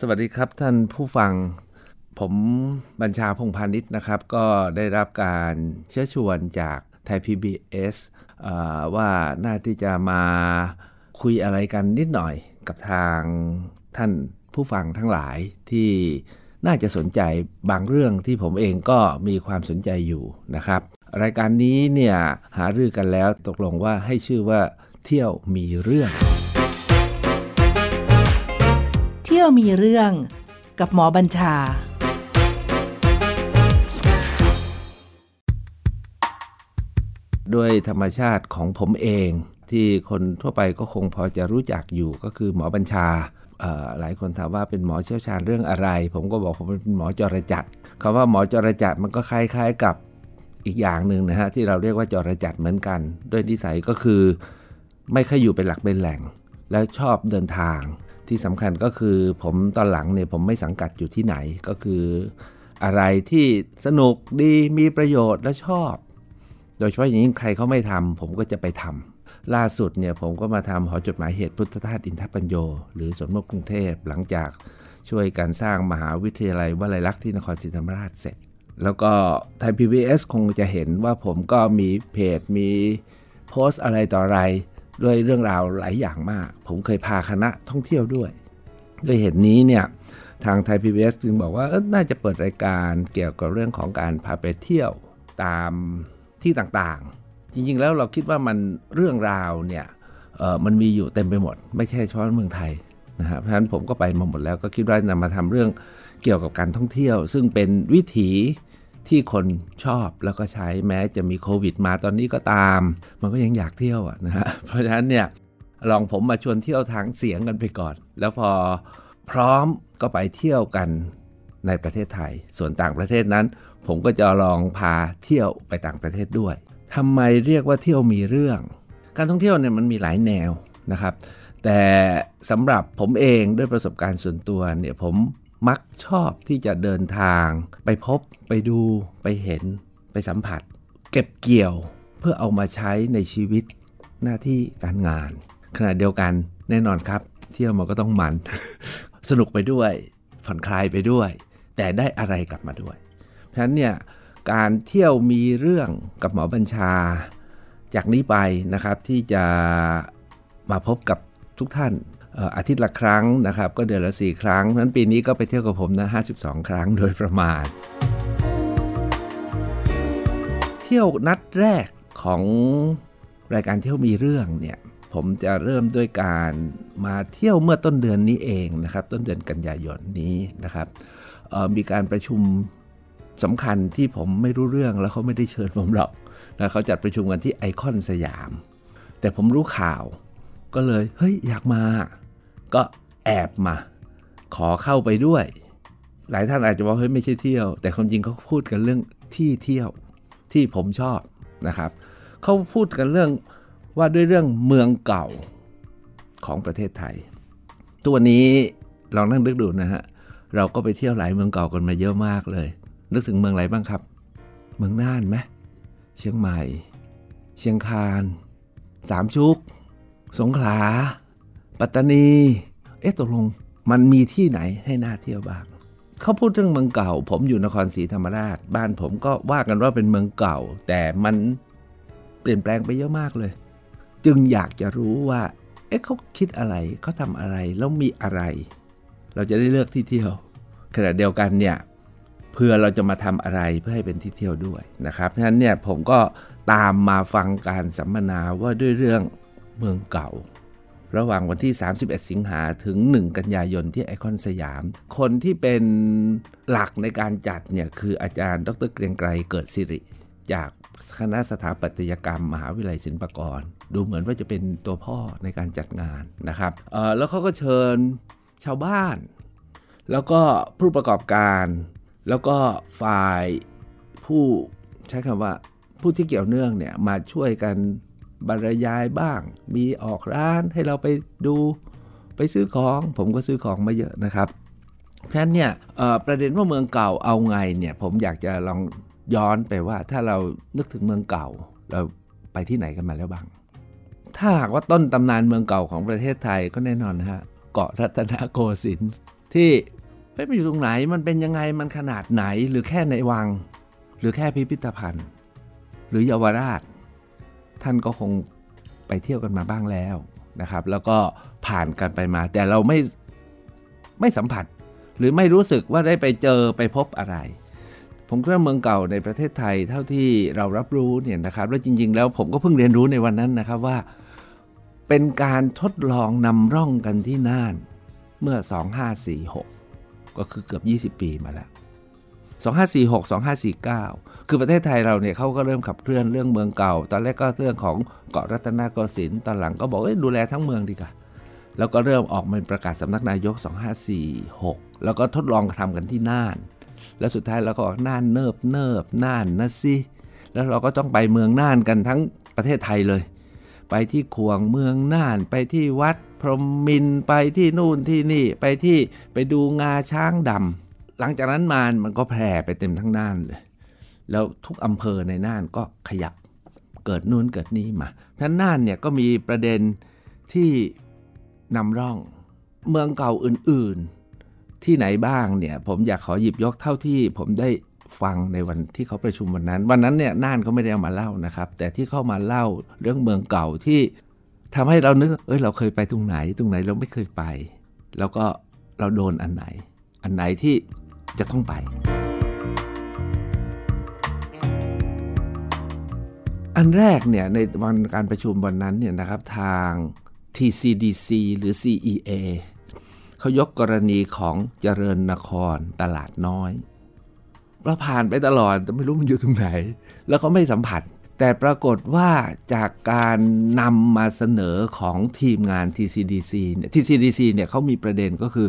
สวัสดีครับท่านผู้ฟัง ผมบัญชาพงพาณิชย์นะครับ ก็ได้รับการเชื้อชวนจากไทย PBS ว่าน่าที่จะมาคุยอะไรกันนิดหน่อยกับทางท่านผู้ฟังทั้งหลายที่น่าจะสนใจบางเรื่องที่ผมเองก็มีความสนใจอยู่นะครับ รายการนี้เนี่ยหารือกันแล้วตกลงว่าให้ชื่อว่าเที่ยวมีเรื่อง ที่ยวมีเรื่องกับหมอบัญชา ด้วยธรรมชาติของผมเอง ที่คนทั่วไปก็คงพอจะรู้จักอยู่ก็คือหมอบัญชาหลายคนถามว่าเป็นหมอเชี่ยวชาญเรื่องอะไร ผมก็บอกผมเป็นหมอจรจัดคำว่าหมอจรจัดมันก็คล้าย ๆกับอีกอย่างหนึ่งนะฮะที่เราเรียกว่าจรจัดเหมือนกัน ด้วยนิสัยก็คือ ไม่ค่อยอยู่เป็นหลักเป็นแหล่ง แล้วชอบเดินทาง ที่สำคัญก็คือผมตอนหลังเนี่ยผมไม่สังกัดอยู่ที่ไหนก็คือ อะไรที่สนุกดีมีประโยชน์และชอบ โดยเฉพาะอย่างยิ่งใครเขาไม่ทำผมก็จะไปทำล่าสุดเนี่ยผมก็มาทำหอจดหมายเหตุพุทธทาสอินทปัญโย หรือสวนมกกรุงเทพหลังจากช่วยการสร้างมหาวิทยาลัยวลัยลักษณ์ที่นครศรีธรรมราชเสร็จ แล้วก็ไทยพีบีคงจะเห็นว่าผมก็มีเพจมีโพสต์อะไรต่ออะไร ด้วยเรื่องราวหลายอย่างมาก ผมเคยพาคณะท่องเที่ยวด้วย ด้วยเหตุนี้เนี่ยทางไทยพีบีจึงบอกว่าน่าจะเปิดรายการเกี่ยวกับเรื่องของการพาไปเที่ยวตามที่ต่างๆ จริงๆแล้วเราคิดว่ามันเรื่องราวเนี่ยมันมีอยู่เต็มไปหมด ไม่ใช่เฉพาะเมืองไทยนะฮะเพราะฉะนั้นผมก็ไปมาหมดแล้วก็คิดว่านำมาทำเรื่องเกี่ยวกับการท่องเที่ยว ซึ่งเป็นวิถี ที่คนชอบแล้วก็ใช้แม้จะมีโควิดมาตอนนี้ก็ตาม มันก็ยังอยากเที่ยวนะฮะเพราะฉะนั้นเนี่ยลองผมมาชวนเที่ยวทางเสียงกันไปก่อน แล้วพอพร้อมก็ไปเที่ยวกันในประเทศไทย ส่วนต่างประเทศนั้น ผมก็จะลองพาเที่ยวไปต่างประเทศด้วยทำไมเรียกว่าเที่ยวมีเรื่อง การท่องเที่ยวเนี่ยมันมีหลายแนวนะครับ แต่สำหรับผมเองด้วยประสบการณ์ส่วนตัวเนี่ยผม มักชอบที่จะเดินทาง ไปพบไปดูไปเห็นไปสัมผัส เก็บเกี่ยวเพื่อเอามาใช้ในชีวิตหน้าที่การงาน ขณะเดียวกันแน่นอนครับ เที่ยวมันก็ต้องมัน สนุกไปด้วยผ่อนคลายไปด้วย แต่ได้อะไรกลับมาด้วย เพราะฉะนั้นเนี่ยการเที่ยวมีเรื่องกับหมอบัญชา จากนี้ไปนะครับที่จะมาพบกับทุกท่าน อาทิตย์ละครั้งนะครับ ก็เดือนละ 4 ครั้งนั้นปีนี้ก็ไปเที่ยวกับผมนะ52 ครั้งโดยประมาณ เที่ยวนัดแรกของรายการเที่ยวมีเรื่องเนี่ยผมจะเริ่มด้วยการมาเที่ยวเมื่อต้นเดือนนี้เองนะครับ ต้นเดือนกันยายนนี้นะครับมีการประชุมสำคัญที่ผมไม่รู้เรื่องแล้วเขาไม่ได้เชิญผมหรอกนะเขาจัดประชุมกันที่ไอคอนสยาม แต่ผมรู้ข่าวก็เลยเฮ้ยอยากมา ก็แอบมา ขอเข้าไปด้วย หลายท่านอาจจะว่าเฮ้ยไม่ใช่เที่ยว แต่ความจริงเขาพูดกันเรื่องที่เที่ยวที่ผมชอบนะครับเขาพูดกันเรื่องว่าด้วยเรื่องเมืองเก่าของประเทศไทย ตัวนี้ลองนั่งนึกดูนะฮะเราก็ไปเที่ยวหลายเมืองเก่ากันมาเยอะมากเลย นึกถึงเมืองอะไรบ้างครับ เมืองน่านไหมเชียงใหม่ เชียงคาน สามชุก สงขลา ปัตตานี เอ๊ะตกลงมันมีที่ไหนให้น่าเที่ยวบ้าง เขาพูดเรื่องเมืองเก่า ผมอยู่นครศรีธรรมราช บ้านผมก็ว่ากันว่าเป็นเมืองเก่า แต่มันเปลี่ยนแปลงไปเยอะมากเลย จึงอยากจะรู้ว่า เอ๊ะเขาคิดอะไรเขาทำอะไรแล้วมีอะไร เราจะได้เลือกที่เที่ยว ขณะเดียวกันเนี่ยเพื่อเราจะมาทำอะไรเพื่อให้เป็นที่เที่ยวด้วยนะครับฉะนั้นเนี่ยผมก็ตามมาฟังการสัมมนาว่าด้วยเรื่องเมืองเก่า ระหว่างวันที่ 31 สิงหาถึง 1 กันยายนที่ไอคอนสยาม คนที่เป็นหลักในการจัดเนี่ยคืออาจารย์ ดรเกรียงไกรเกิดสิริ จากคณะสถาปัตยกรรม มหาวิทยาลัยศิลปากร ดูเหมือนว่าจะเป็นตัวพ่อในการจัดงานนะครับแล้วเขาก็เชิญชาวบ้าน แล้วก็ผู้ประกอบการ แล้วก็ฝ่ายผู้ใช้คำว่าผู้ที่เกี่ยวเนื่องเนี่ยมาช่วยกัน บรรยายบ้าง มีออกร้านให้เราไปดูไปซื้อของ ผมก็ซื้อของมาเยอะนะครับ เพราะฉะนั้นเนี่ยประเด็นว่าเมืองเก่าเอาไงเนี่ยผมอยากจะลองย้อนไปว่าถ้าเรานึกถึงเมืองเก่า เราไปที่ไหนกันมาแล้วบ้าง ถ้าหากว่าต้นตำนานเมืองเก่าของประเทศไทยก็แน่นอนนะฮะเกาะรัตนโกสินทร์ที่ไม่ไปอยู่ตรงไหนมันเป็นยังไงมันขนาดไหนหรือแค่ในวัง หรือแค่พิพิธภัณฑ์ หรือเยาวราช ท่านก็คงไปเที่ยวกันมาบ้างแล้วนะครับ แล้วก็ผ่านกันไปมา แต่เราไม่ไม่สัมผัส หรือไม่รู้สึกว่าได้ไปเจอไปพบอะไร ผมคิดว่าเมืองเก่าในประเทศไทยเท่าที่เรารับรู้เนี่ยนะครับ แล้วจริง ๆ แล้วผมก็เพิ่งเรียนรู้ในวันนั้นนะครับว่า เป็นการทดลองนำร่องกันที่น่านเมื่อ 2546 ก็คือเกือบ 20 ปีมาแล้ว 2546 2549 คือประเทศไทยเราเนี่ยเขาก็เริ่มขับเคลื่อนเรื่องเมืองเก่า ตอนแรกก็เรื่องของเกาะรัตนโกสินทร์ตอนหลังก็บอกเอ้ยดูแลทั้งเมืองดีกว่าแล้วก็เริ่มออกมาประกาศสำนักนายก 2546 แล้วก็ทดลองทำกันที่น่าน แล้วสุดท้ายเราก็น่านเนิบเนิบน่านนะสิแล้วเราก็ต้องไปเมืองน่านกันทั้งประเทศไทยเลย ไปที่ขวงเมืองน่านไปที่วัดพรหมมินไปที่นู่นที่นี่ไปที่ไปดูงาช้างดำหลังจากนั้นมามันก็แผ่ไปเต็มทั้งน่านเลย แล้วทุกอำเภอในน่านก็ขยับเกิดนู่นเกิดนี่มาเพราะน่านเนี่ยก็มีประเด็นที่นำร่องเมืองเก่าอื่นๆ ที่ไหนบ้างเนี่ยผมอยากขอหยิบยกเท่าที่ผมได้ฟังในวันที่เขาประชุมวันนั้น วันนั้นเนี่ยน่านเขาไม่ได้เอามาเล่านะครับ แต่ที่เข้ามาเล่าเรื่องเมืองเก่าที่ทำให้เรานึกเอ้ยเราเคยไปตรงไหน ตรงไหนเราไม่เคยไป แล้วก็เราโดนอันไหน อันไหนที่จะต้องไป อันแรกเนี่ยในวันการประชุมวันนั้นเนี่ยนะครับทาง TCDC หรือ CEA เขายกกรณีของเจริญนครตลาดน้อยเราผ่านไปตลอดแต่ไม่รู้มันอยู่ตรงไหน แล้วก็ไม่สัมผัส แต่ปรากฏว่าจากการนำมาเสนอของทีมงาน TCDC เนี่ย TCDC เนี่ยเขามีประเด็นก็คือ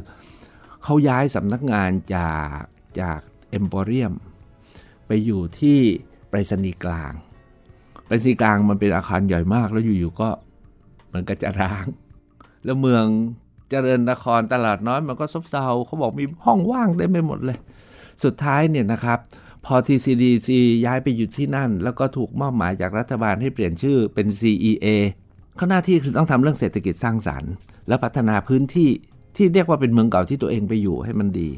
เขาย้ายสำนักงานจากจากเอ็มโพเรียมไปอยู่ที่ไปรษณีย์กลาง ไปรษณีกลางมันเป็นอาคารใหญ่มากแล้วอยู่ๆก็มันก็จะร้าง แล้วเมืองเจริญนครตลาดน้อยมันก็ซบเซาเขาบอกมีห้องว่างเต็มไปหมดเลย สุดท้ายเนี่ยนะครับ พอ TCDC ย้ายไปอยู่ที่นั่น แล้วก็ถูกมอบหมายจากรัฐบาลให้เปลี่ยนชื่อเป็น CEA เขาหน้าที่คือต้องทำเรื่องเศรษฐกิจสร้างสารรค์ และพัฒนาพื้นที่ที่เรียกว่าเป็นเมืองเก่าที่ตัวเองไปอยู่ให้มันดี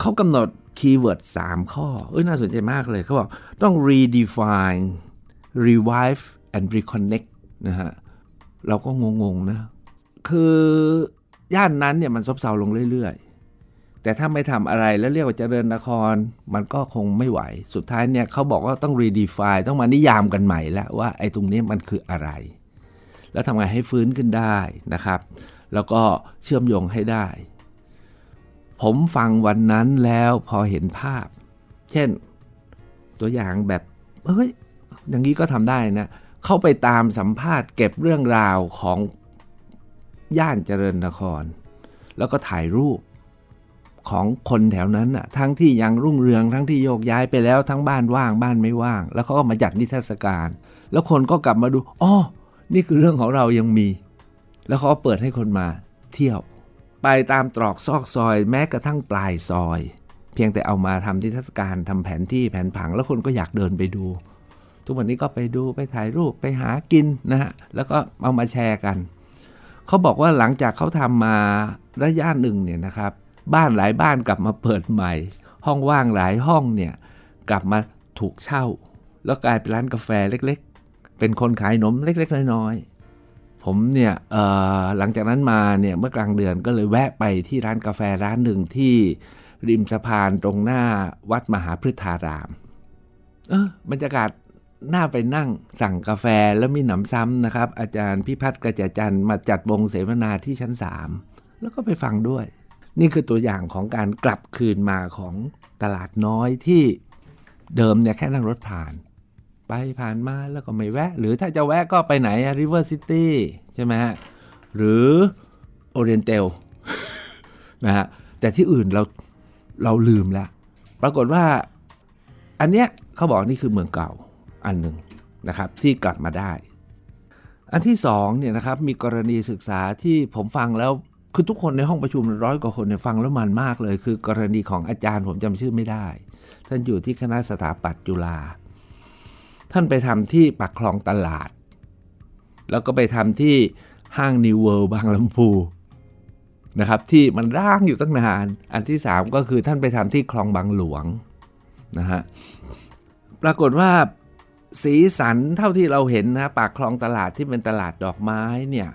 เขากำหนด keyword 3ข้อเอ้ยน่าสนใจมากเลยเขาบอกต้อง redefine revive and reconnect นะฮะ เราก็งงๆนะ คือย่านนั้นเนี่ยมันซบเซาลงเรื่อยๆ แต่ถ้าไม่ทำอะไรแล้วเรียกว่าเจริญนคร มันก็คงไม่ไหว สุดท้ายเนี่ยเขาบอกว่าต้อง redefine ต้องมานิยามกันใหม่แล้วว่าไอ้ตรงนี้มันคืออะไร แล้วทำไงให้ฟื้นขึ้นได้นะครับ แล้วก็เชื่อมโยงให้ได้ ผมฟังวันนั้นแล้วพอเห็นภาพ เช่น ตัวอย่างแบบเฮ้ย อย่างนี้ก็ทำได้นะ เข้าไปตามสัมภาษณ์เก็บเรื่องราวของย่านเจริญนคร แล้วก็ถ่ายรูปของคนแถวนั้นน่ะทั้งที่ยังรุ่งเรืองทั้งที่โยกย้ายไปแล้วทั้งบ้านว่างบ้านไม่ว่าง แล้วเขาก็มาจัดนิทรรศการ แล้วคนก็กลับมาดูอ๋อนี่คือเรื่องของเรายังมี แล้วเขาเปิดให้คนมาเที่ยว ไปตามตรอกซอกซอย แม้กระทั่งปลายซอย เพียงแต่เอามาทำนิทรรศการทำแผนที่แผนผังแล้วคนก็อยากเดินไปดู ทุกวันนี้ก็ไปดูไปถ่ายรูปไปหากินนะฮะแล้วก็เอามาแชร์กัน เขาบอกว่าหลังจากเขาทำมาระยะหนึ่งเนี่ยนะครับ บ้านหลายบ้านกลับมาเปิดใหม่ ห้องว่างหลายห้องเนี่ยกลับมาถูกเช่า แล้วกลายเป็นร้านกาแฟเล็กๆ เป็นคนขายนมเล็กๆ น้อยๆ ผมเนี่ยหลังจากนั้นมาเนี่ยเมื่อกลางเดือนก็เลยแวะไปที่ร้านกาแฟร้านหนึ่งที่ริมสะพานตรงหน้าวัดมหาพฤทธาราม เออบรรยากาศ น่าไปนั่งสั่งกาแฟแล้วมีหนำซ้ำนะครับ อาจารย์พิพัฒน์กระจจันมาจัดวงเสวนาที่ชั้น 3 แล้วก็ไปฟังด้วย นี่คือตัวอย่างของการกลับคืนมาของตลาดน้อยที่เดิมเนี่ยแค่นั่งรถผ่าน ไปผ่านมาแล้วก็ไม่แวะ หรือถ้าจะแวะก็ไปไหนริเวอร์ซิตี้ใช่ไหมฮะ หรือโอเรียนเตลนะฮะแต่ที่อื่นเราเราลืมแล้ว ปรากฏว่าอันเนี้ยเขาบอกนี่คือเมืองเก่า อันหนึ่งนะครับที่กลับมาได้ อันที่สองเนี่ยนะครับมีกรณีศึกษาที่ผมฟังแล้วคือทุกคนในห้องประชุมร้อยกว่าคนเนี่ยฟังแล้วมันมากเลย คือกรณีของอาจารย์ผมจำชื่อไม่ได้ ท่านอยู่ที่คณะสถาปัตย์จุฬาท่านไปทำที่ปักคลองตลาด แล้วก็ไปทำที่ห้างนิวเวิลด์บางลำพูนะครับที่มันร่างอยู่ตั้งนาน อันที่ 3 ก็คือท่านไปทำที่คลองบางหลวงนะฮะปรากฏว่า สีสันเท่าที่เราเห็นนะปากคลองตลาดที่เป็นตลาดดอกไม้เนี่ย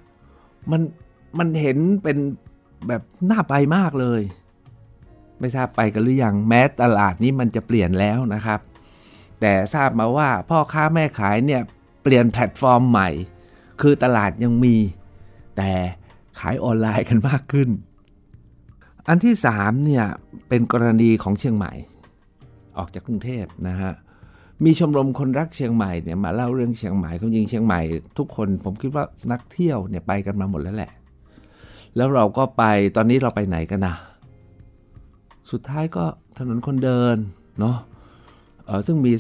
มันมันเห็นเป็นแบบน่าไปมากเลย ไม่ทราบไปกันหรือยังแม้ตลาดนี้มันจะเปลี่ยนแล้วนะครับ แต่ทราบมาว่าพ่อค้าแม่ขายเนี่ยเปลี่ยนแพลตฟอร์มใหม่ คือตลาดยังมี แต่ขายออนไลน์กันมากขึ้น อันที่3เนี่ยเป็นกรณีของเชียงใหม่ ออกจากกรุงเทพนะฮะ มีชมรมคนรักเชียงใหม่เนี่ยมาเล่าเรื่องเชียงใหม่ความจริงเชียงใหม่ ทุกคนผมคิดว่านักเที่ยวเนี่ยไปกันมาหมดแล้วแหละ แล้วเราก็ไปตอนนี้เราไปไหนกันนะสุดท้ายก็ถนนคนเดินเนาะเออซึ่งมี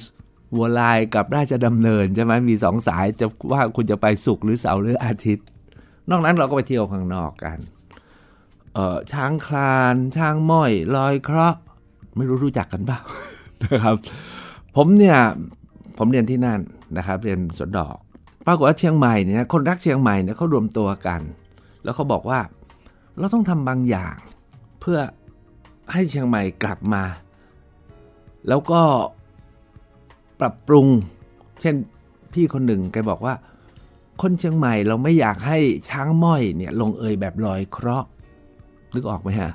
วัวลายกับราชดำเนินใช่ไหมมีสองสายจะว่าคุณจะไปสุกหรือเสาร์หรืออาทิตย์ นอกนั้นเราก็ไปเที่ยวข้างนอกกันเออช้างคลาน ช้างม้อยลอยเคราะห์ไม่รู้รู้จักกันเปล่านะครับ ผมเนี่ยผมเรียนที่นั่นนะครับเรียนสวนดอก ปรากฏว่าเชียงใหม่เนี่ยคนรักเชียงใหม่เนี่ยเขารวมตัวกัน แล้วเขาบอกว่าเราต้องทำบางอย่าง เพื่อให้เชียงใหม่กลับมา แล้วก็ปรับปรุง เช่นพี่คนหนึ่งแกบอกว่า คนเชียงใหม่เราไม่อยากให้ช้างม้อยเนี่ยลงเอยแบบลอยเคราะห์นึกออกไหมฮะ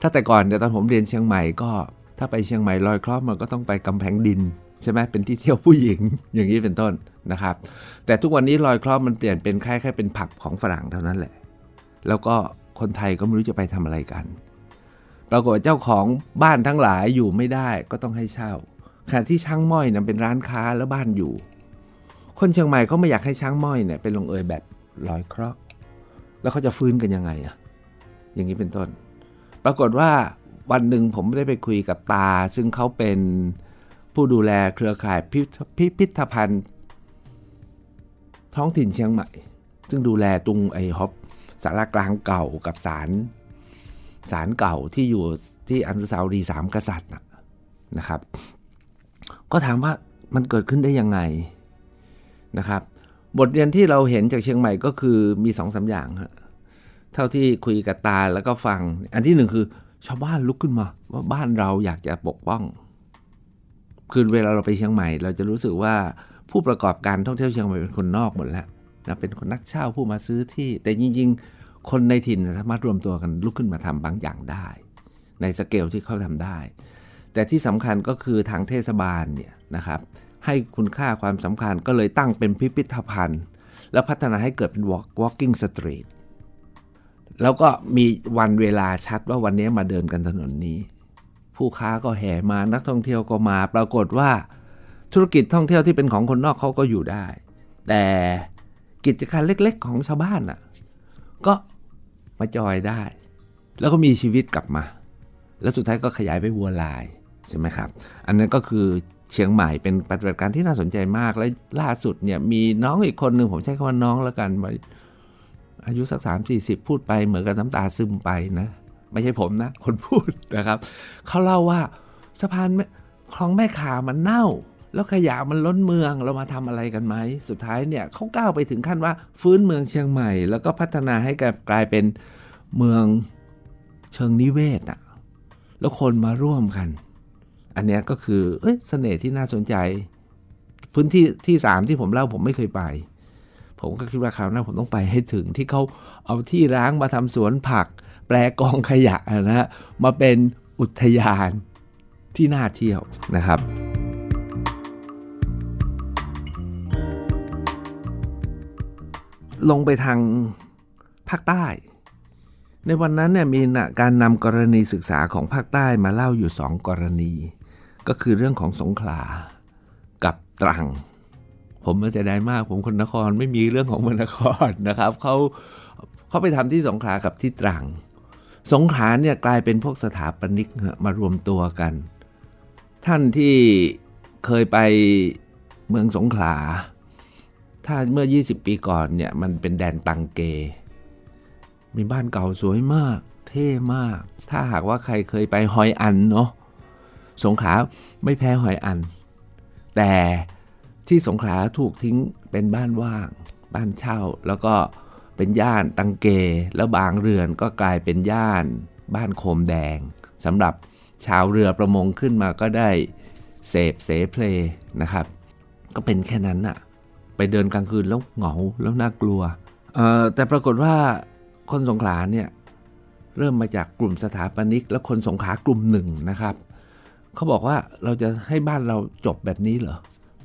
ถ้าแต่ก่อนเดี๋ยวตอนผมเรียนเชียงใหม่ก็ ถ้าไปเชียงใหม่ลอยเคราะห์มันก็ต้องไปกำแพงดินใช่ไหมเป็นที่เที่ยวผู้หญิงอย่างนี้เป็นต้นนะครับ แต่ทุกวันนี้ลอยเคราะห์มันเปลี่ยนเป็นแค่แค่เป็นผับของฝรั่งเท่านั้นแหละ แล้วก็คนไทยก็ไม่รู้จะไปทำอะไรกัน ปรากฏเจ้าของบ้านทั้งหลายอยู่ไม่ได้ก็ต้องให้เช่าขณะที่ช้างม้อยนี่ยเป็นร้านค้าแล้วบ้านอยู่ คนเชียงใหม่เขาไม่อยากให้ช้างม้อยเนี่ยเป็นลงเอยแบบลอยเคราะห์แล้วเขาจะฟื้นกันยังไงอะอย่างนี้เป็นต้น ปรากฏว่า วันหนึ่งผมได้ไปคุยกับตา ซึ่งเขาเป็นผู้ดูแลเครือข่ายพิพิธภัณฑ์ ท้องถิ่นเชียงใหม่ ซึ่งดูแลตรงไอ้ฮอปสารากลางเก่ากับศาลศาลเก่าที่อยู่ที่อนุสาวรีย์สามกษัตริย์นะครับ ก็ถามว่ามันเกิดขึ้นได้ยังไงนะครับ บทเรียนที่เราเห็นจากเชียงใหม่ก็คือมีสองสาอย่างฮะเท่าที่คุยกับตาแล้วก็ฟัง อันที่หนึ่งคือ ชาวบ้านลุกขึ้นมา ว่าบ้านเราอยากจะปกป้อง คือเวลาเราไปเชียงใหม่ เราจะรู้สึกว่าผู้ประกอบการท่องเที่ยวเชียงใหม่เป็นคนนอกหมดแล้วนะเป็นคนนักเช่าผู้มาซื้อที่ แต่จริง ๆ คนในถิ่นสามารถรวมตัวกันลุกขึ้นมาทำบางอย่างได้ ในสเกลที่เขาทำได้ แต่ที่สำคัญก็คือทางเทศบาลเนี่ยนะครับให้คุณค่าความสำคัญก็เลยตั้งเป็นพิพิธภัณฑ์ แล้วพัฒนาให้เกิดเป็น walk, walking street แล้วก็มีวันเวลาชัดว่าวันนี้มาเดินกันถนนนี้ ผู้ค้าก็แห่มานักท่องเที่ยวก็มา ปรากฏว่าธุรกิจท่องเที่ยวที่เป็นของคนนอกเขาก็อยู่ได้ แต่กิจการเล็กๆ ของชาวบ้านอะ ก็มาจอยได้ แล้วก็มีชีวิตกลับมา แล้วสุดท้ายก็ขยายไปวัวลายใช่ไหมครับ อันนั้นก็คือเชียงใหม่เป็นปฏิบัติการที่น่าสนใจมากและล่าสุดเนี่ยมีน้องอีกคนหนึ่งผมใช้คำว่าน้องแล้วกัน อายุสักสามสี่สิบพูดไปเหมือนกับน้ำตาซึมไปนะ ไม่ใช่ผมนะ คนพูดนะครับเขาเล่าว่าสะพานคลองแม่ขามันเน่า แล้วขยะมันล้นเมืองเรามาทำอะไรกันไหม สุดท้ายเนี่ยเขาก้าวไปถึงขั้นว่าฟื้นเมืองเชียงใหม่ แล้วก็พัฒนาให้กลายเป็นเมืองเชิงนิเวศอะแล้วคนมาร่วมกัน อันนี้ก็คือเอ้ยเสน่ห์ที่น่าสนใจ พื้นที่ที่สามที่ผมเล่าผมไม่เคยไป ผมก็คิดว่าคราวหน้าผมต้องไปให้ถึงที่เขาเอาที่ร้างมาทำสวนผัก แปลกองขยะนะฮะมาเป็นอุทยานที่น่าเที่ยวนะครับลงไปทางภาคใต้ ในวันนั้นเนี่ยมีการนำกรณีศึกษาของภาคใต้มาเล่าอยู่สองกรณี ก็คือเรื่องของสงขลากับตรัง ผมมันจะได้มาก ผมคนนครไม่มีเรื่องของมนครนะครับเขาเขาไปทำที่สงขลากับที่ตรัง สงขลาเนี่ยกลายเป็นพวกสถาปนิกมารวมตัวกัน ท่านที่เคยไปเมืองสงขลา ถ้าเมื่อ 20 ปีก่อนเนี่ยมันเป็นแดนตังเก มีบ้านเก่าสวยมาก เท่มาก ถ้าหากว่าใครเคยไปหอยอันเนาะสงขลาไม่แพ้หอยอัน แต่ ที่สงขลาถูกทิ้งเป็นบ้านว่าง บ้านเช่า แล้วก็เป็นย่านตังเก แล้วบางเรือนก็กลายเป็นย่าน บ้านโคมแดงสำหรับชาวเรือประมงขึ้นมาก็ได้เสพเสเพลนะครับ ก็เป็นแค่นั้นอะไปเดินกลางคืนแล้วเหงาแล้วน่ากลัวแต่ปรากฏว่าคนสงขลาเนี่ยเริ่มมาจากกลุ่มสถาปนิก และคนสงขลากลุ่มหนึ่งนะครับเขาบอกว่าเราจะให้บ้านเราจบแบบนี้เหรอ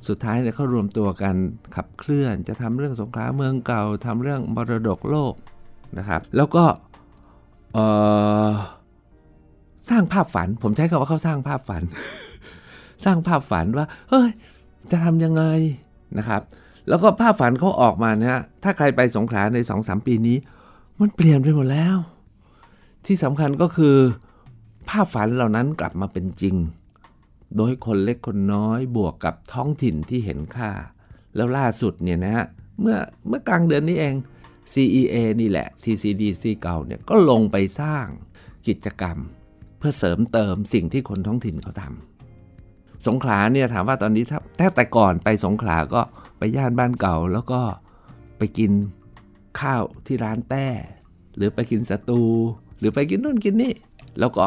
สุดท้ายเนี่ยเขารวมตัวกันขับเคลื่อน จะทำเรื่องสงขลามเมืองเก่าทำเรื่องมรดกโลกนะครับ แล้วก็สร้างภาพฝัน ผมใช้คำว่าเขาสร้างภาพฝัน สร้างภาพฝันว่าเฮ้ยจะทำยังไงนะครับ แล้วก็ภาพฝันเขาออกมานะฮะถ้าใครไปสงขลาในสองสามปีนี้ มันเปลี่ยนไปหมดแล้ว ที่สำคัญก็คือ ภาพฝันเหล่านั้นกลับมาเป็นจริง โดยคนเล็กคนน้อยบวกกับท้องถิ่นที่เห็นค่า แล้วล่าสุดเนี่ยนะฮะเมื่อเมื่อกลางเดือนนี้เอง CEA นี่แหละ TCDC เก่าเนี่ยก็ลงไปสร้างกิจกรรม เพื่อเสริมเติมสิ่งที่คนท้องถิ่นเขาทำสงขลาเนี่ยถามว่าตอนนี้ถ้าแต่ก่อนไปสงขลาก็ไปย่านบ้านเก่า แล้วก็ไปกินข้าวที่ร้านแต้ หรือไปกินสตู หรือไปกินนู่นกินนี่ แล้วก็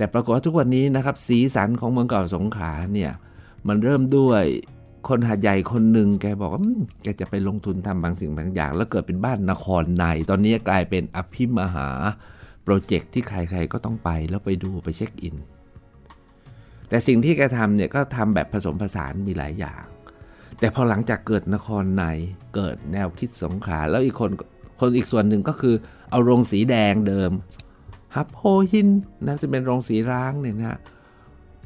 แต่ปรากฏว่าทุกวันนี้นะครับสีสันของเมืองเก่าสงขลาเนี่ยมันเริ่มด้วยคนหาดใหญ่คนหนึ่งแกบอกว่าแกจะไปลงทุนทำบางสิ่งบางอย่าง แล้วเกิดเป็นบ้านนครใน ตอนนี้กลายเป็นอภิมหาโปรเจกต์ที่ใครๆก็ต้องไปแล้วไปดูไปเช็คอิน แต่สิ่งที่แกทำเนี่ยก็ทำแบบผสมผสานมีหลายอย่าง แต่พอหลังจากเกิดนครในเกิดแนวคิดสงขลาแล้วอีกคนคนอีกส่วนหนึ่งก็คือเอาโรงสีแดงเดิม ฮับโฮฮินนะจะเป็นโรงสีร้างเนี่ยนะ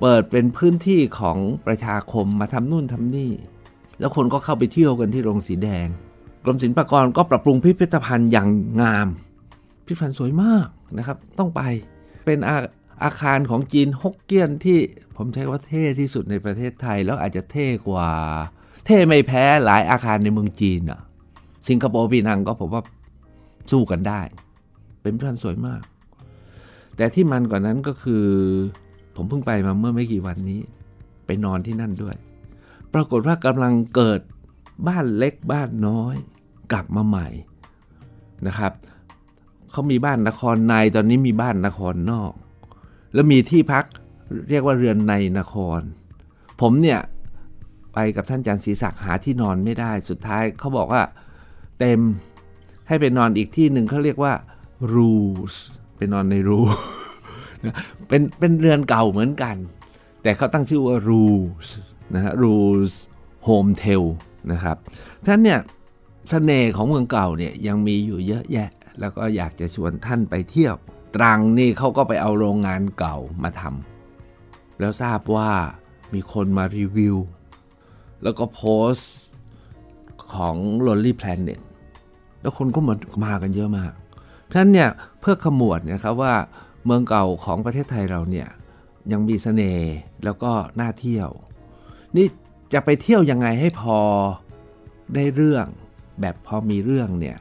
เปิดเป็นพื้นที่ของประชาคมมาทำนู่นทำนี่ แล้วคนก็เข้าไปเที่ยวกันที่โรงสีแดง กรมศิลปากรก็ปรับปรุงพิพิธภัณฑ์อย่างงาม พิพิธภัณฑ์สวยมากนะครับ ต้องไปเป็นอาอาคารของจีนฮกเกี้ยนที่ผมใช้ว่าเท่ที่สุดในประเทศไทย แล้วอาจจะเท่กว่า เท่ไม่แพ้หลายอาคารในเมืองจีนอะสิงคโปร์ปีนังก็ผมว่าสู้กันได้ เป็นพิพิธภัณฑ์สวยมาก แต่ที่มันกว่านั้นก็คือ ผมเพิ่งไปมาเมื่อไม่กี่วันนี้ ไปนอนที่นั่นด้วย ปรากฏว่ากำลังเกิดบ้านเล็กบ้านน้อย กลับมาใหม่นะครับเขามีบ้านนครในตอนนี้มีบ้านนครนอก แล้วมีที่พักเรียกว่าเรือนในนคร ผมเนี่ยไปกับท่านจันทร์ศรีศักดิ์หาที่นอนไม่ได้สุดท้ายเขาบอกว่า เต็มให้ไปนอนอีกที่หนึ่งเขาเรียกว่า rules ไปนอนในรู เป็นเป็นเรือนเก่าเหมือนกัน แต่เขาตั้งชื่อว่ารูสนะฮะรูสโฮมเทลนะครับท่านเนี่ยสเสน่ห์ของเมืองเก่าเนี่ยยังมีอยู่เยอะแยะ แล้วก็อยากจะชวนท่านไปเที่ยว ตรังนี่เขาก็ไปเอาโรงงานเก่ามาทำแล้วทราบว่ามีคนมารีวิว แล้วก็โพสต์ของ Lonely Planet แล้วคนก็มามากันเยอะมากท่านเนี่ย เพื่อขมวดนะครับว่าเมืองเก่าของประเทศไทยเราเนี่ยยังมีสเสน่ห์แล้วก็น่าเที่ยว นี่จะไปเที่ยวยังไงให้พอได้เรื่องแบบพอมีเรื่องเนี่ย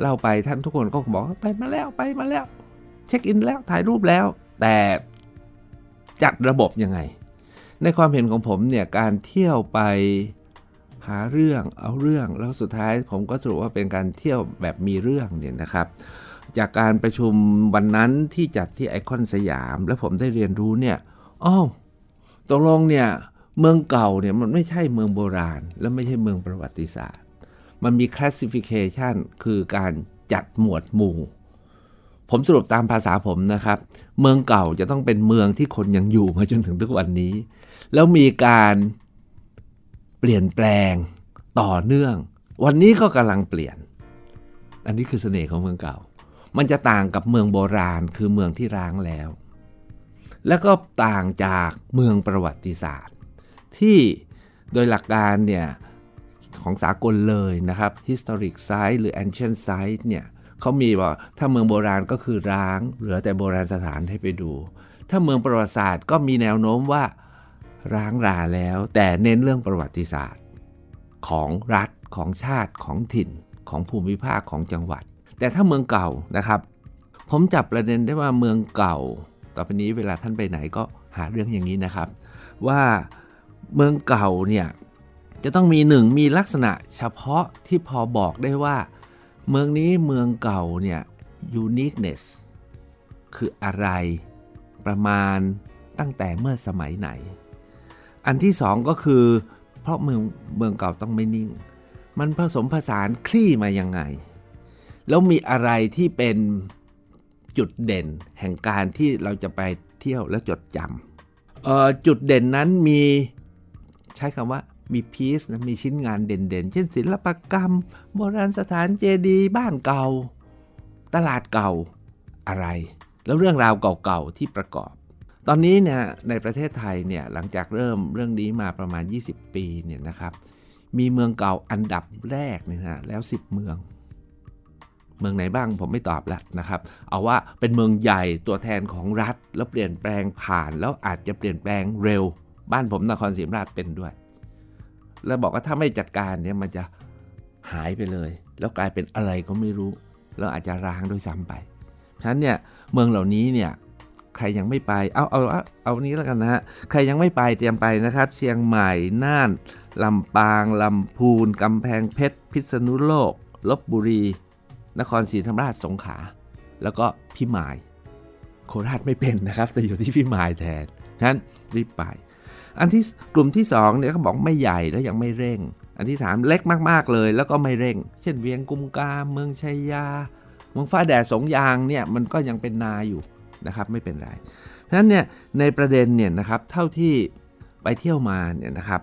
เล่าไปท่านทุกคนก็บอกไปมาแล้วไปมาแล้ว เช็คอินแล้วถ่ายรูปแล้ว แต่จัดระบบยังไง ในความเห็นของผมเนี่ยการเที่ยวไปหาเรื่องเอาเรื่องแล้วสุดท้ายผมก็สรุปว่าเป็นการเที่ยวแบบมีเรื่องเนี่ยนะครับ จากการประชุมวันนั้นที่จัดที่ไอคอนสยาม แล้วผมได้เรียนรู้เนี่ยอ้าวตกลงเนี่ยเมืองเก่าเนี่ยมันไม่ใช่เมืองโบราณ และไม่ใช่เมืองประวัติศาสตร์ มันมี classification คือการจัดหมวดหมู่ ผมสรุปตามภาษาผมนะครับ เมืองเก่าจะต้องเป็นเมืองที่คนยังอยู่มาจนถึงทุกวันนี้ แล้วมีการเปลี่ยนแปลงต่อเนื่อง วันนี้ก็กำลังเปลี่ยน อันนี้คือเสน่ห์ของเมืองเก่า มันจะต่างกับเมืองโบราณคือเมืองที่ร้างแล้ว แล้วก็ต่างจากเมืองประวัติศาสตร์ ที่โดยหลักการเนี่ยของสากลเลยนะครับ historic site หรือ ancient site เนี่ยเขามีว่าถ้าเมืองโบราณก็คือร้าง เหลือแต่โบราณสถานให้ไปดู ถ้าเมืองประวัติศาสตร์ก็มีแนวโน้มว่าร้างราแล้ว แต่เน้นเรื่องประวัติศาสตร์ ของรัฐของชาติของถิ่น ของภูมิภาคของจังหวัด แต่ถ้าเมืองเก่านะครับ ผมจับประเด็นได้ว่าเมืองเก่า ต่อไปนี้เวลาท่านไปไหนก็หาเรื่องอย่างนี้นะครับ ว่าเมืองเก่าเนี่ยจะต้องมีหนึ่งมีลักษณะเฉพาะที่พอบอกได้ว่า เมืองนี้เมืองเก่าเนี่ย uniqueness คืออะไรประมาณตั้งแต่เมื่อสมัยไหน อันที่สองก็คือ เพราะเมืองเมืองเก่าต้องไม่นิ่ง มันผสมผสานคลี่มายังไง แล้วมีอะไรที่เป็นจุดเด่นแห่งการที่เราจะไปเที่ยวและจดจำจุดเด่นนั้นมีใช้คำว่ามีพีซนะมีชิ้นงานเด่นๆ เช่นศิลปกรรม โบราณสถานเจดีย์บ้านเก่า ตลาดเก่าอะไร แล้วเรื่องราวเก่าๆที่ประกอบ ตอนนี้เนี่ยในประเทศไทยเนี่ยหลังจากเริ่มเรื่องนี้มาประมาณ 20 ปีเนี่ยนะครับ มีเมืองเก่าอันดับแรกเนี่ยนะแล้ว 10 เมือง เมืองไหนบ้างผมไม่ตอบแล้วนะครับ เอาว่าเป็นเมืองใหญ่ตัวแทนของรัฐ แล้วเปลี่ยนแปลงผ่านแล้วอาจจะเปลี่ยนแปลงเร็ว บ้านผมนครศรีธรรมราชเป็นด้วย แล้วบอกว่าถ้าไม่จัดการเนี่ยมันจะหายไปเลย แล้วกลายเป็นอะไรก็ไม่รู้ แล้วอาจจะร้างด้วยซ้ำไปฉะนั้นเนี่ยเมืองเหล่านี้เนี่ยใครยังไม่ไป เอาเอาเอาเอานี้แล้วกันนะฮะ ใครยังไม่ไปเตรียมไปนะครับ เชียงใหม่ น่าน ลำปาง ลำพูน กำแพงเพชร พิษณุโลก ลบบุรี นครศรีธรรมราชสงขลาแล้วก็พิมาย โคราชไม่เป็นนะครับ แต่อยู่ที่พิมายแทนฉะนั้นรีบไป อันที่กลุ่มที่2เนี่ยเขาบอกไม่ใหญ่แล้วยังไม่เร่ง อันที่3เล็กมากๆเลย แล้วก็ไม่เร่ง เช่นเวียงกุมกาเมืองชัยยา เมืองฟ้าแดดสงยางเนี่ยมันก็ยังเป็นนาอยู่นะครับไม่เป็นไรฉะนั้นเนี่ยในประเด็นเนี่ยนะครับเท่าที่ไปเที่ยวมาเนี่ยนะครับ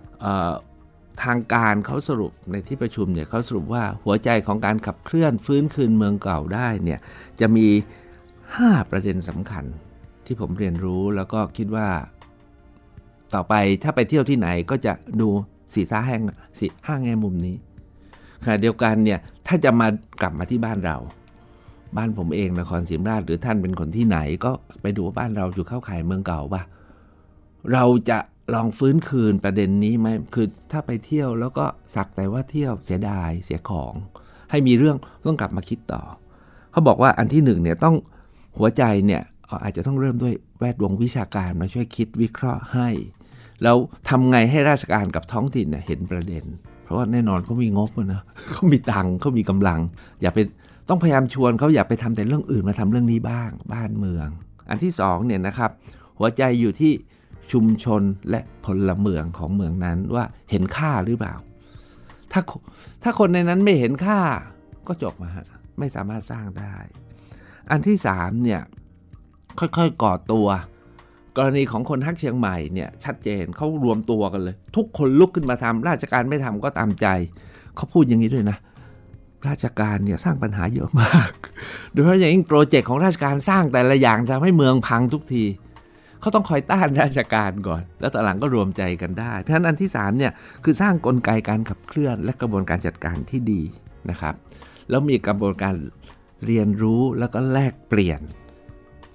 ทางการเขาสรุปในที่ประชุมเนี่ยเขาสรุปว่าหัวใจของการขับเคลื่อนฟื้นคืนเมืองเก่าได้เนี่ยจะมี 5 ประเด็นสำคัญที่ผมเรียนรู้แล้วก็คิดว่า ต่อไปถ้าไปเที่ยวที่ไหนก็จะดูสีซ้าแห้งสีห้างแง่มุมนี้ขณะเดียวกันเนี่ยถ้าจะมากลับมาที่บ้านเรา บ้านผมเองนครศรีธรรมราชหรือท่านเป็นคนที่ไหนก็ไปดูว่าบ้านเราอยู่เข้าข่ายเมืองเก่าปะเราจะ ลองฟื้นคืนประเด็นนี้ไหมคือถ้าไปเที่ยวแล้วก็สักแต่ว่าเที่ยวเสียดายเสียของ ให้มีเรื่องต้องกลับมาคิดต่อ เขาบอกว่าอันที่หนึ่งเนี่ยต้องหัวใจเนี่ยอาจจะต้องเริ่มด้วยแวดวงวิชาการมาช่วยคิดวิเคราะห์ให้ แล้วทำไงให้ราชการกับท้องถิ่นเห็นประเด็น เพราะว่าแน่นอนเขามีงบนะเขามีตังเขามีกำลัง อย่าไปต้องพยายามชวนเขาอย่าไปทำแต่เรื่องอื่นมาทำเรื่องนี้บ้าง บ้านเมือง อันที่สองเนี่ยนะครับ หัวใจอยู่ที่ ชุมชนและพลเมืองของเมืองนั้นว่าเห็นค่าหรือเปล่า ถ้าถ้าคนในนั้นไม่เห็นค่าก็จบมาฮะไม่สามารถสร้างได้ อันที่สามเนี่ยค่อยๆก่อตัว กรณีของคนฮักเชียงใหม่เนี่ยชัดเจนเขารวมตัวกันเลย ทุกคนลุกขึ้นมาทำราชการไม่ทำก็ตามใจเขาพูดอย่างนี้ด้วยนะราชการเนี่ยสร้างปัญหาเยอะมาก โดยเฉพาะอย่างยิ่งโปรเจกต์ของราชการสร้างแต่ละอย่างทำให้เมืองพังทุกที เขาต้องคอยต้านราชการก่อน แล้วตอนหลังก็รวมใจกันได้ เพราะฉะนั้นอันที่3เนี่ยคือสร้างกลไกการขับเคลื่อน และกระบวนการจัดการที่ดีนะครับแล้วมีกระบวนการเรียนรู้แล้วก็แลกเปลี่ยน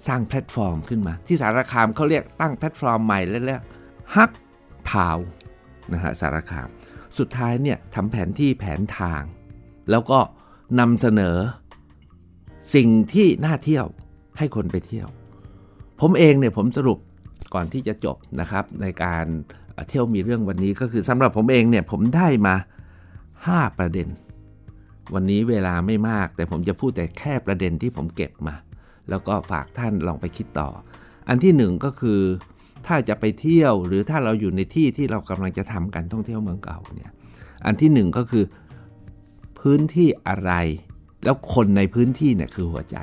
สร้างแพลตฟอร์มขึ้นมา ที่สารคามเขาเรียกตั้งแพลตฟอร์มใหม่เรียกฮักทาวนะฮะสารคาม สุดท้ายเนี่ยทำแผนที่แผนทาง แล้วก็นำเสนอ สิ่งที่น่าเที่ยวให้คนไปเที่ยว ผมเองเนี่ยผมสรุปก่อนที่จะจบนะครับ ในการเที่ยวมีเรื่องวันนี้ก็คือสำหรับผมเองเนี่ยผมได้มา 5 ประเด็น วันนี้เวลาไม่มาก แต่ผมจะพูดแต่แค่ประเด็นที่ผมเก็บมา แล้วก็ฝากท่านลองไปคิดต่อ อันที่หนึ่งก็คือถ้าจะไปเที่ยวหรือถ้าเราอยู่ในที่ที่เรากำลังจะทำการท่องเที่ยวเมืองเก่าเนี่ยอันที่หนึ่งก็คือพื้นที่อะไร แล้วคนในพื้นที่เนี่ยคือหัวใจ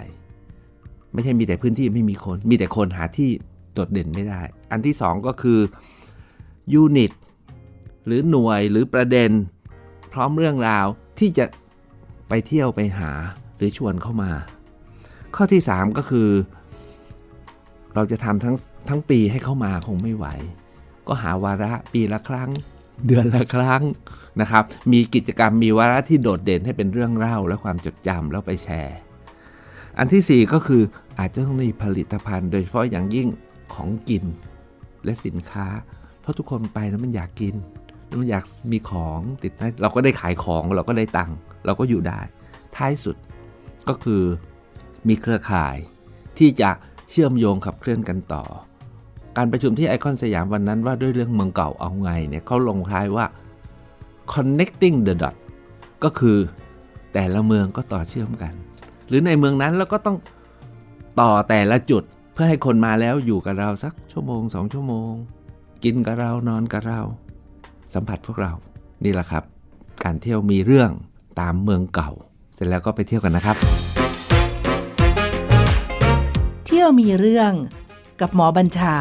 ไม่ใช่มีแต่พื้นที่ไม่มีคน มีแต่คนหาที่โดดเด่นไม่ได้ อันที่สองก็คือยูนิตหรือหน่วยหรือประเด็น พร้อมเรื่องราวที่จะไปเที่ยวไปหาหรือชวนเข้ามา ข้อที่ 3 ก็คือ เราจะทำทั้งทั้งปีให้เข้ามาคงไม่ไหว ก็หาวาระปีละครั้งเดือนละครั้งนะครับ มีกิจกรรมมีวาระที่โดดเด่นให้เป็นเรื่องเล่าและความจดจำแล้วไปแชร์ อันที่ 4 ก็คืออาจจะต้องมีผลิตภัณฑ์ โดยเฉพาะอย่างยิ่งของกินและสินค้า เพราะทุกคนไปแล้วมันอยากกินแล้วมันอยากมีของติดเราก็ได้ขายของเราก็ได้ตังค์เราก็อยู่ได้ ท้ายสุดก็คือมีเครือข่ายที่จะเชื่อมโยงขับเคลื่อนกันต่อ การประชุมที่ไอคอนสยามวันนั้นว่าด้วยเรื่องเมืองเก่าเอาไงเนี่ยเขาลงท้ายว่า connecting the dot ก็คือแต่ละเมืองก็ต่อเชื่อมกัน หรือในเมืองนั้นเราก็ต้องต่อแต่ละจุดเพื่อให้คนมาแล้วอยู่กับเราสักชั่วโมงสองชั่วโมง กินกับเรานอนกับเรา สัมผัสพวกเรานี่แหละครับ การเที่ยวมีเรื่องตามเมืองเก่า เสร็จแล้วก็ไปเที่ยวกันนะครับ เที่ยวมีเรื่องกับหมอบัญชา